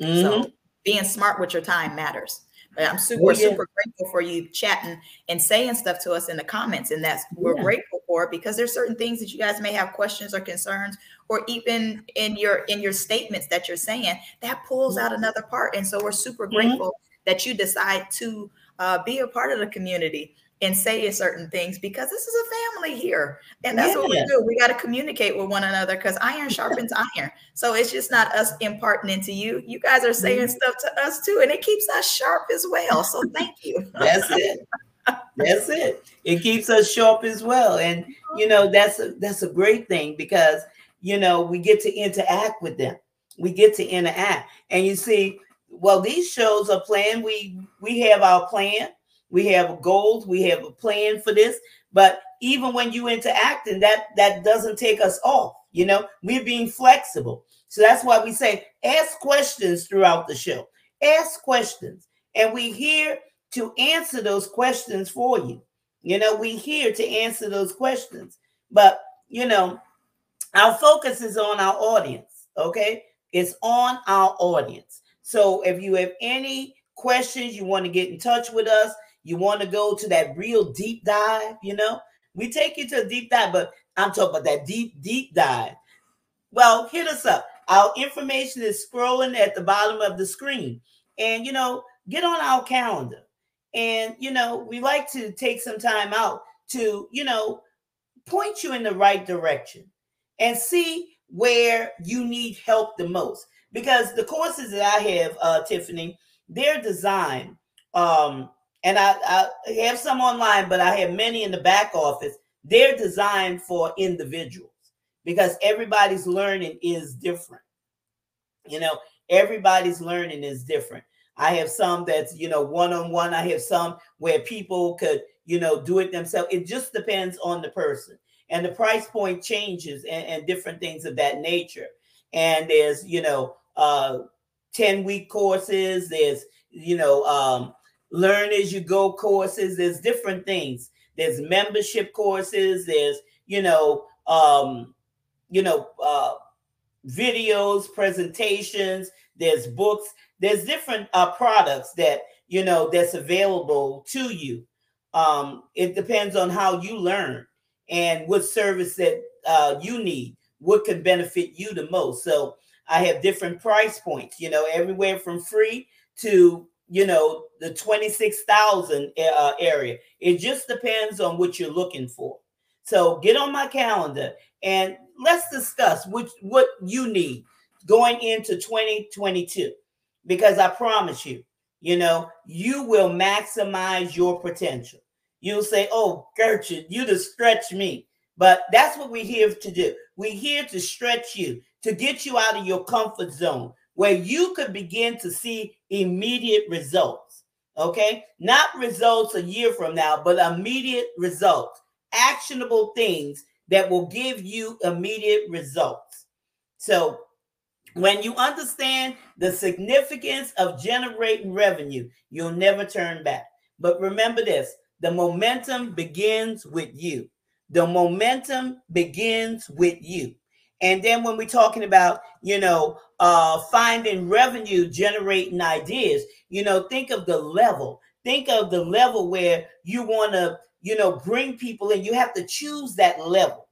Mm-hmm. So being smart with your time matters. But I'm super, oh, yeah. super grateful for you chatting and saying stuff to us in the comments. And that's we're yeah. grateful for because there's certain things that you guys may have questions or concerns, or even in your in your statements that you're saying, that pulls out another part. And so we're super mm-hmm. grateful mm-hmm. that you decide to uh, be a part of the community and say certain things because this is a family here. And that's yeah. what we do. We got to communicate with one another because iron sharpens iron. So it's just not us imparting into you. You guys are saying mm-hmm. stuff to us too, and it keeps us sharp as well. So thank you. that's it. That's it. It keeps us sharp as well. And you know, that's a that's a great thing because you know we get to interact with them. We get to interact. And you see, well, these shows are planned. We we have our plan we have a goals, we have a plan for this. But even when you into acting, that that doesn't take us off. You know, we're being flexible. So that's why we say ask questions throughout the show. Ask questions. And we're here to answer those questions for you. You know, we're here to answer those questions. But, you know, our focus is on our audience. Okay. It's on our audience. So if you have any questions, you want to get in touch with us, you want to go to that real deep dive, you know, we take you to a deep dive, but I'm talking about that deep, deep dive. Well, hit us up. Our information is scrolling at the bottom of the screen. And, you know, get on our calendar. And, you know, we like to take some time out to, you know, point you in the right direction and see where you need help the most. Because the courses that I have, uh, Tiffany, they're designed um, and I, I have some online, but I have many in the back office. They're designed for individuals because everybody's learning is different. You know, everybody's learning is different. I have some that's, you know, one on one. I have some where people could, you know, do it themselves. It just depends on the person. And the price point changes and, and different things of that nature. And there's, you know, uh 10 week courses, there's, you know, um, learn as you go courses. There's different things. There's membership courses. There's you know um, you know uh, videos, presentations. There's books. There's different uh, products that you know that's available to you. Um, it depends on how you learn and what service that uh, you need. What could benefit you the most. So I have different price points. You know, everywhere from free to you know, the 26,000 uh, area. It just depends on what you're looking for. So get on my calendar. And let's discuss which what you need going into 2022 because I promise you, you know, you will maximize your potential. You'll say, "Oh, Gertrude, you just stretch me." But that's what we're here to do. We're here to stretch you, to get you out of your comfort zone where you could begin to see immediate results. Okay? Not results a year from now, but immediate results, actionable things that will give you immediate results. So, when you understand the significance of generating revenue, you'll never turn back. But remember this the momentum begins with you. The momentum begins with you. And then when we're talking about, you know, uh, finding revenue generating ideas, you know, think of the level. Think of the level where you want to, you know, bring people in. You have to choose that level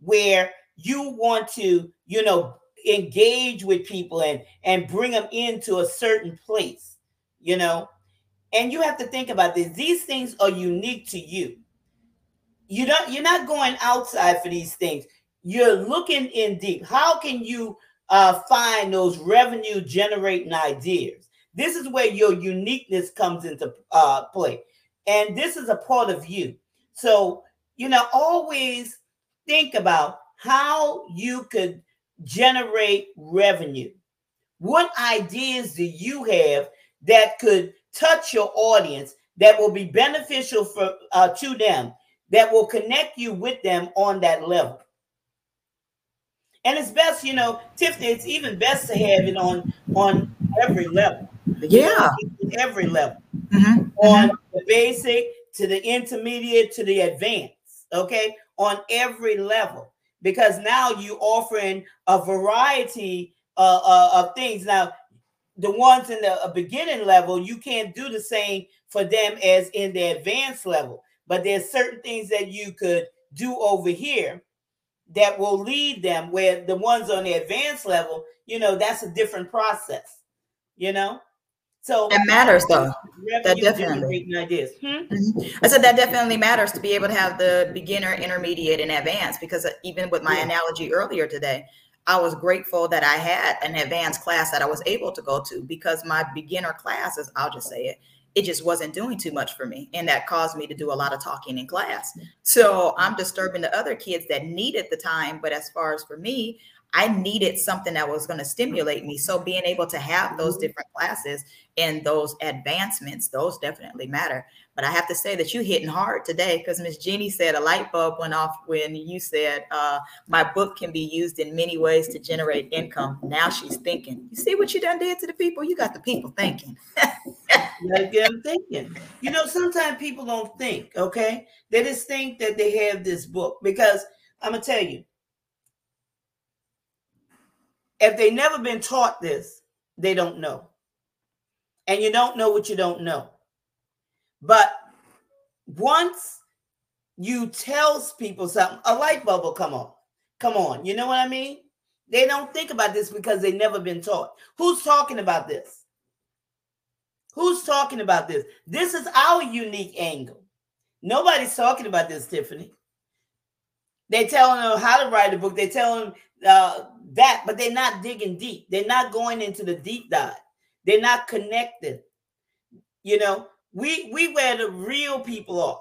where you want to, you know, engage with people and and bring them into a certain place, you know. And you have to think about this. These things are unique to you. You don't you're not going outside for these things. You're looking in deep. How can you uh, find those revenue generating ideas? This is where your uniqueness comes into uh, play. And this is a part of you. So, you know, always think about how you could generate revenue. What ideas do you have that could touch your audience that will be beneficial for uh, to them that will connect you with them on that level and it's best you know tiffany it's even best to have it on on every level yeah every level mm-hmm. on mm-hmm. the basic to the intermediate to the advanced okay on every level because now you're offering a variety uh, uh, of things now the ones in the beginning level, you can't do the same for them as in the advanced level. But there's certain things that you could do over here that will lead them where the ones on the advanced level, you know, that's a different process, you know. So that matters though. That definitely ideas. Hmm? Mm-hmm. I said that definitely matters to be able to have the beginner, intermediate, and advanced because uh, even with my yeah. analogy earlier today, I was grateful that I had an advanced class that I was able to go to because my beginner classes, I'll just say it, it just wasn't doing too much for me. And that caused me to do a lot of talking in class. Mm. So I'm disturbing the other kids that needed the time. But as far as for me, I needed something that was going to stimulate me. So being able to have those mm-hmm. different classes and those advancements, those definitely matter. But I have to say that you hitting hard today because Miss Jeannie said a light bulb went off when you said uh, my book can be used in many ways to generate income. Now she's thinking. You see what you done did to the people? You got the people thinking. like them thinking. You know, sometimes people don't think, okay? They just think that they have this book because I'm gonna tell you, if they never been taught this, they don't know. And you don't know what you don't know. But once you tell people something, a light bulb will come on. Come on. You know what I mean? They don't think about this because they never been taught. Who's talking about this? Who's talking about this? This is our unique angle. Nobody's talking about this, Tiffany. They telling them how to write a book. They telling them uh, that, but they're not digging deep. They're not going into the deep dive. They're not connected. You know, we we where the real people are.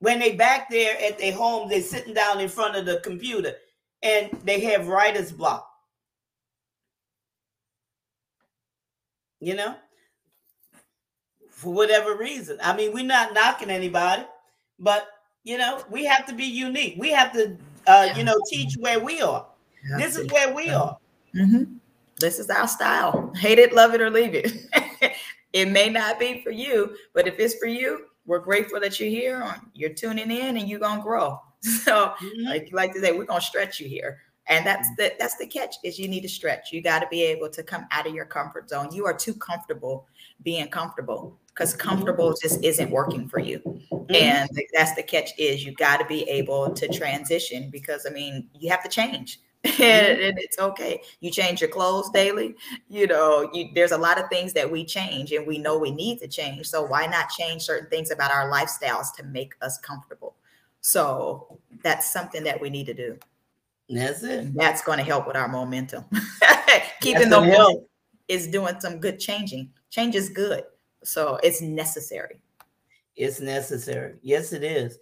When they back there at their home, they're sitting down in front of the computer and they have writer's block. You know, for whatever reason. I mean, we're not knocking anybody, but you know, we have to be unique. We have to, uh, you know, teach where we are. This is where we are. Mm-hmm. This is our style. Hate it, love it, or leave it. it may not be for you, but if it's for you, we're grateful that you're here. On you're tuning in, and you're gonna grow. So, mm-hmm. like you like to say, we're gonna stretch you here. And that's the that's the catch is you need to stretch. You got to be able to come out of your comfort zone. You are too comfortable being comfortable because comfortable just isn't working for you. Mm-hmm. And that's the catch is you got to be able to transition because I mean, you have to change. Mm-hmm. and, it's okay. You change your clothes daily. You know, you, there's a lot of things that we change and we know we need to change. So why not change certain things about our lifestyles to make us comfortable? So that's something that we need to do. That's it. That's going to help with our momentum. Keeping the help. is doing some good changing. Change is good. So it's necessary. It's necessary. Yes, it is.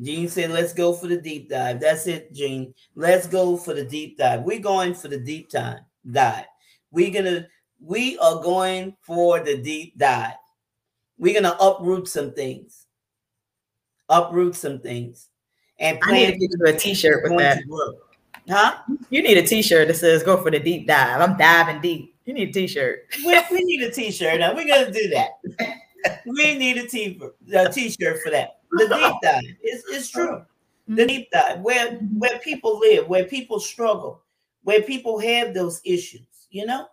Gene said, let's go for the deep dive. That's it, Gene. Let's go for the deep dive. We're going for the deep time dive. We're gonna, we are going for the deep dive. We're gonna uproot some things. Uproot some things. And I need to get you a t-shirt with that. Huh? You need a t-shirt that says go for the deep dive. I'm diving deep. You need a t-shirt. We, we need a t-shirt. Now we're gonna do that. we need a t a t-shirt for that. The deep dive. It's, it's true. The deep dive, where where people live, where people struggle, where people have those issues, you know?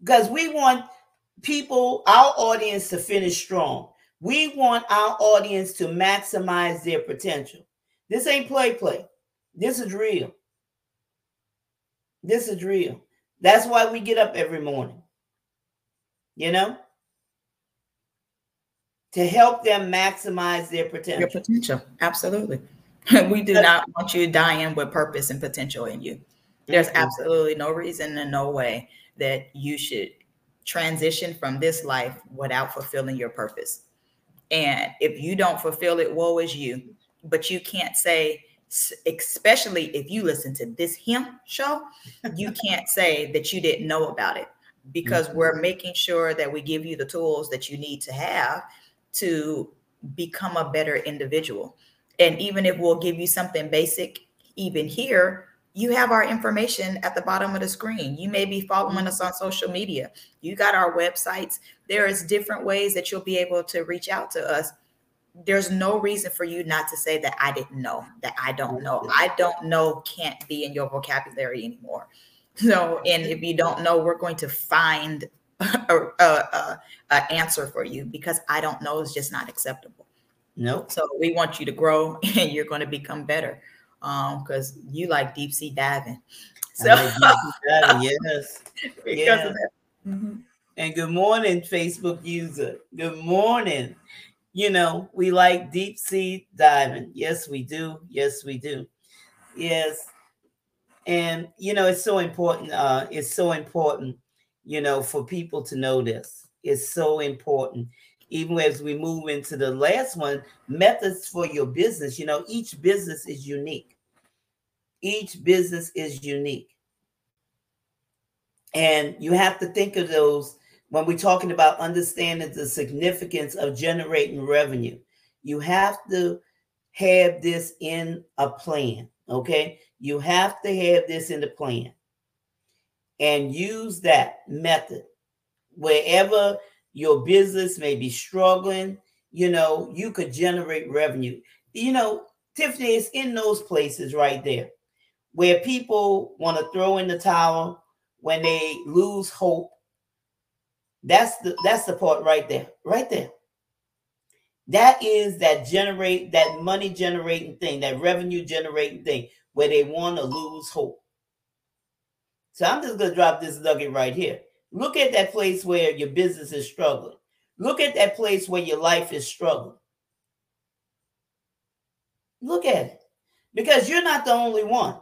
Because we want people, our audience to finish strong. We want our audience to maximize their potential. This ain't play play. This is real. This is real. That's why we get up every morning. You know? To help them maximize their potential. Your potential. Absolutely. we do not want you dying with purpose and potential in you. There's absolutely no reason and no way that you should transition from this life without fulfilling your purpose. And if you don't fulfill it, woe is you. But you can't say, especially if you listen to this him show, you can't say that you didn't know about it because mm-hmm. we're making sure that we give you the tools that you need to have to become a better individual. And even if we'll give you something basic, even here, you have our information at the bottom of the screen. You may be following us on social media. You got our websites. There is different ways that you'll be able to reach out to us. There's no reason for you not to say that I didn't know, that I don't know. I don't know can't be in your vocabulary anymore. So, and if you don't know, we're going to find a, a, a, a answer for you because I don't know is just not acceptable. No. Nope. So we want you to grow and you're going to become better um because you like deep sea diving. So diving, yes. yeah. Mm-hmm. And good morning, Facebook user. Good morning. You know, we like deep sea diving. Yes, we do. Yes, we do. Yes. And you know, it's so important. Uh, it's so important, you know, for people to know this. It's so important. Even as we move into the last one, methods for your business, you know, each business is unique. Each business is unique. And you have to think of those when we're talking about understanding the significance of generating revenue. You have to have this in a plan, okay? You have to have this in the plan and use that method wherever your business may be struggling, you know, you could generate revenue. You know, Tiffany is in those places right there where people want to throw in the towel when they lose hope. That's the that's the part right there, right there. That is that generate that money generating thing, that revenue generating thing, where they want to lose hope. So I'm just gonna drop this nugget right here. Look at that place where your business is struggling. Look at that place where your life is struggling. Look at it. Because you're not the only one.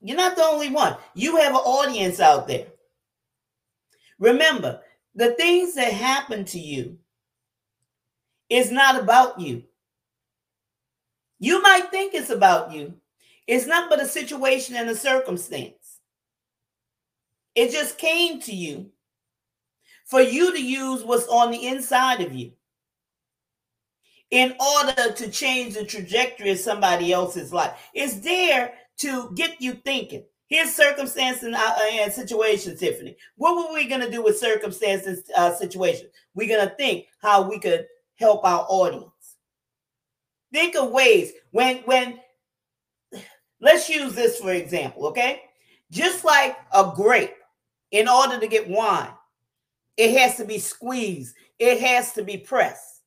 You're not the only one. You have an audience out there. Remember, the things that happen to you is not about you. You might think it's about you. It's not but a situation and a circumstance. It just came to you for you to use what's on the inside of you in order to change the trajectory of somebody else's life. It's there to get you thinking. Here's circumstance and, uh, and situation, Tiffany. What were we going to do with circumstances, uh, situation? We're going to think how we could help our audience. Think of ways when when let's use this for example, okay? Just like a grape, in order to get wine, it has to be squeezed, it has to be pressed.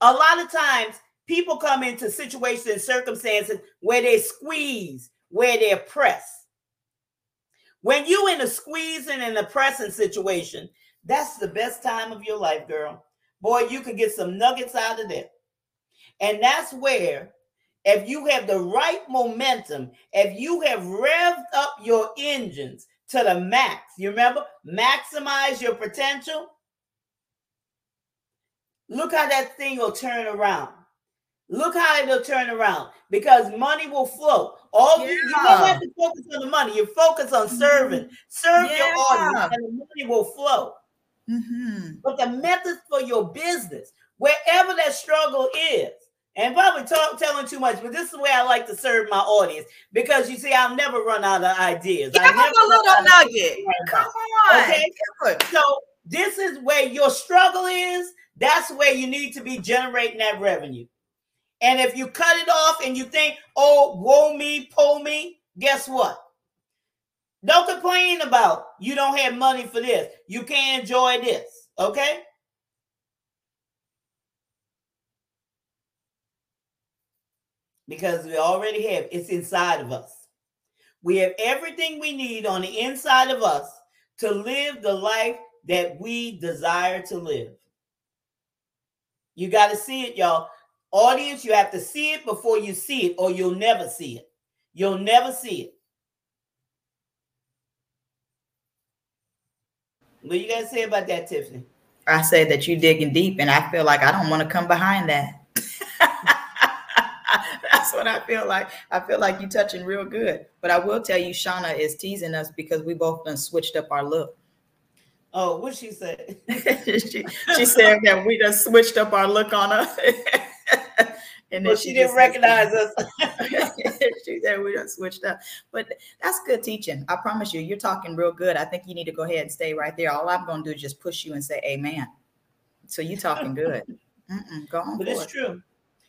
A lot of times, people come into situations and circumstances where they squeeze, where they're pressed. When you in a squeezing and a pressing situation, that's the best time of your life, girl. Boy, you could get some nuggets out of there. And that's where if you have the right momentum, if you have revved up your engines to the max, you remember, maximize your potential. Look how that thing will turn around. Look how it'll turn around because money will flow. All yeah. you, you don't have to focus on the money. You focus on serving. Mm-hmm. Serve yeah. your audience, and the money will flow. Mm-hmm. But the methods for your business, wherever that struggle is, and probably talk, telling too much, but this is the way I like to serve my audience because you see, I'll never run out of ideas. Give I never a little nugget. Come on. Okay. So this is where your struggle is. That's where you need to be generating that revenue. And if you cut it off and you think, oh, woe me, pull me, guess what? Don't complain about you don't have money for this. You can't enjoy this. Okay? Because we already have it's inside of us. We have everything we need on the inside of us to live the life that we desire to live. You got to see it, y'all. Audience, you have to see it before you see it, or you'll never see it. You'll never see it. What do you to say about that, Tiffany? I say that you're digging deep, and I feel like I don't want to come behind that. That's what I feel like. I feel like you're touching real good. But I will tell you, Shauna is teasing us because we both done switched up our look. Oh, what she said? she, she said that we just switched up our look on her. and well, she, she didn't recognize us. she said we just switched up. But that's good teaching. I promise you, you're talking real good. I think you need to go ahead and stay right there. All I'm going to do is just push you and say amen. So you're talking good. Mm-mm, go on. But it's true.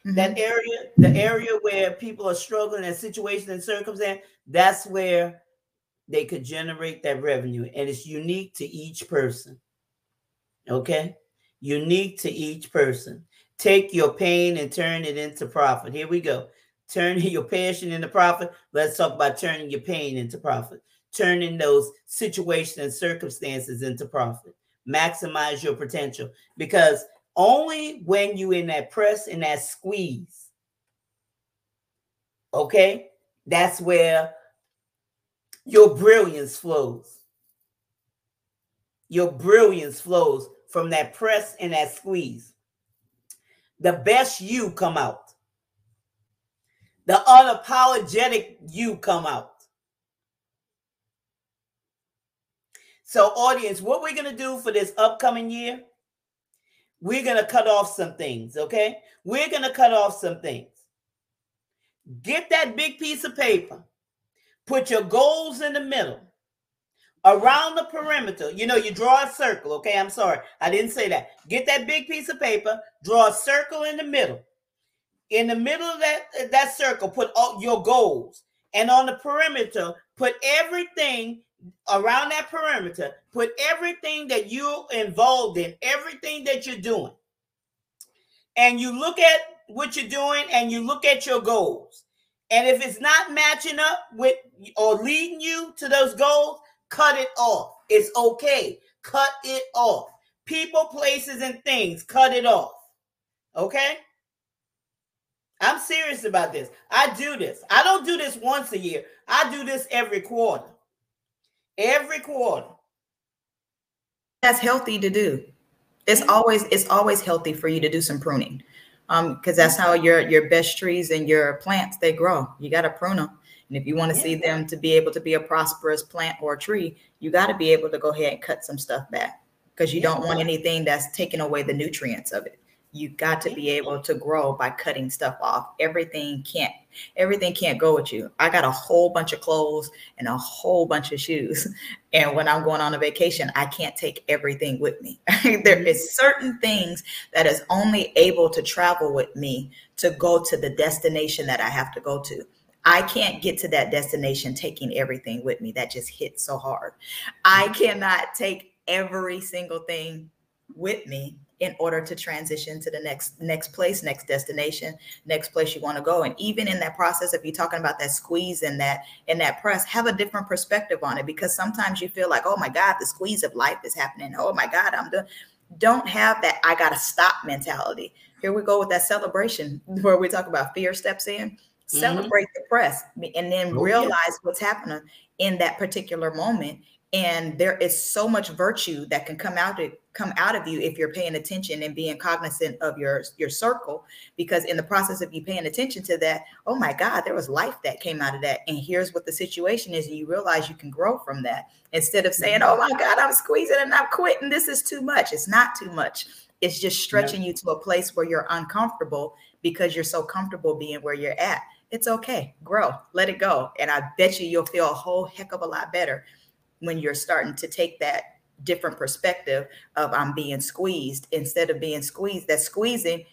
Mm-hmm. That area, the area where people are struggling in situation and circumstance, that's where they could generate that revenue. And it's unique to each person. Okay? Unique to each person. Take your pain and turn it into profit. Here we go. Turning your passion into profit. Let's talk about turning your pain into profit. Turning those situations and circumstances into profit. Maximize your potential because only when you in that press and that squeeze, okay, that's where your brilliance flows. Your brilliance flows from that press and that squeeze. The best you come out. The unapologetic you come out. So, audience, what we're going to do for this upcoming year, we're going to cut off some things, okay? We're going to cut off some things. Get that big piece of paper Put your goals in the middle. Around the perimeter, you know, you draw a circle. Okay, I'm sorry, I didn't say that. Get that big piece of paper, draw a circle in the middle. In the middle of that, that circle, put all your goals. And on the perimeter, put everything around that perimeter, put everything that you're involved in, everything that you're doing. And you look at what you're doing and you look at your goals. And if it's not matching up with or leading you to those goals, cut it off. It's okay. Cut it off. People, places, and things, cut it off. Okay? I'm serious about this. I do this. I don't do this once a year. I do this every quarter. Every quarter. That's healthy to do. It's always it's always healthy for you to do some pruning um because that's how your your best trees and your plants they grow you got to prune them and if you want to see them to be able to be a prosperous plant or tree you got to be able to go ahead and cut some stuff back. Because you don't want anything that's taking away the nutrients of it. You got to be able to grow by cutting stuff off. Everything can't everything can't go with you. I got a whole bunch of clothes and a whole bunch of shoes. And when i'm going on a vacation i can't take everything with me. There is mm-hmm. certain things that is only able to travel with me to go to the destination that i have to go to I can't get to that destination taking everything with me. That just hits so hard. I mm-hmm. cannot take every single thing with me in order to transition to the next next place next destination next place you want to go and even in that process if you're talking about that squeeze and that and that press have a different perspective on it because sometimes you feel like oh my god the squeeze of life is happening oh my god i'm done don't have that i gotta stop mentality here we go with that celebration where we talk about fear steps in. Mm-hmm. Celebrate the press and then oh, realize yeah. what's happening in that particular moment and there is so much virtue that can come out of come out of you if you're paying attention and being cognizant of your your circle because in the process of you paying attention to that oh my god there was life that came out of that and here's what the situation is and you realize you can grow from that instead of saying oh my god i'm squeezing and i'm quitting this is too much it's not too much it's just stretching yeah. you to a place where you're uncomfortable because you're so comfortable being where you're at it's okay grow let it go and i bet you you'll feel a whole heck of a lot better when you're starting to take that different perspective of I'm being squeezed instead of being squeezed. That squeezing,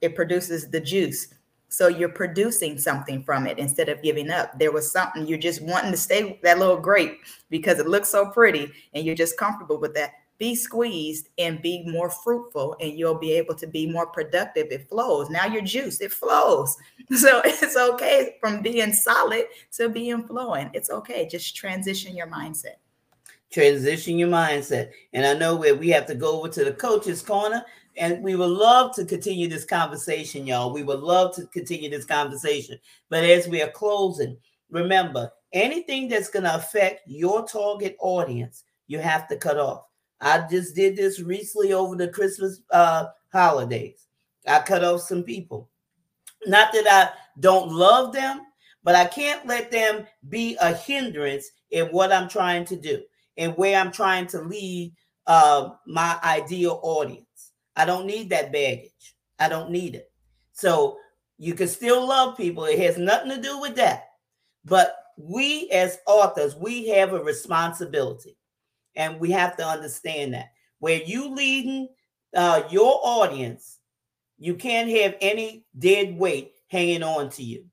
it produces the juice. So you're producing something from it instead of giving up. There was something you're just wanting to stay that little grape because it looks so pretty and you're just comfortable with that. Be squeezed and be more fruitful, and you'll be able to be more productive. It flows. Now your juice, it flows. So it's okay from being solid to being flowing. It's okay. Just transition your mindset transition your mindset. And I know where we have to go over to the coach's corner, and we would love to continue this conversation, y'all. We would love to continue this conversation. But as we are closing, remember anything that's going to affect your target audience, you have to cut off. I just did this recently over the Christmas uh, holidays. I cut off some people. Not that I don't love them, but I can't let them be a hindrance in what I'm trying to do and where I'm trying to lead uh, my ideal audience. I don't need that baggage. I don't need it. So you can still love people. It has nothing to do with that. But we as authors, we have a responsibility, and we have to understand that. Where you leading uh, your audience, you can't have any dead weight hanging on to you.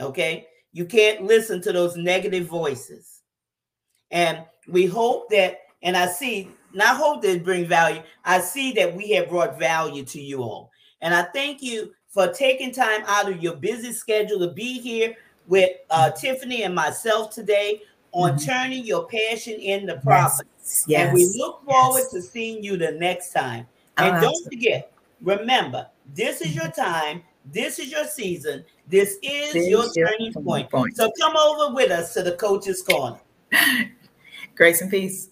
Okay, you can't listen to those negative voices. And we hope that, and I see, not hope that bring value. I see that we have brought value to you all. And I thank you for taking time out of your busy schedule to be here with uh, Tiffany and myself today on mm-hmm. turning your passion into profit. Yes. Yes. And we look forward yes. to seeing you the next time. Oh, and don't forget, remember, this is your mm-hmm. time. This is your season. This is this your turning point. point. So come over with us to the coach's corner. Grace and peace.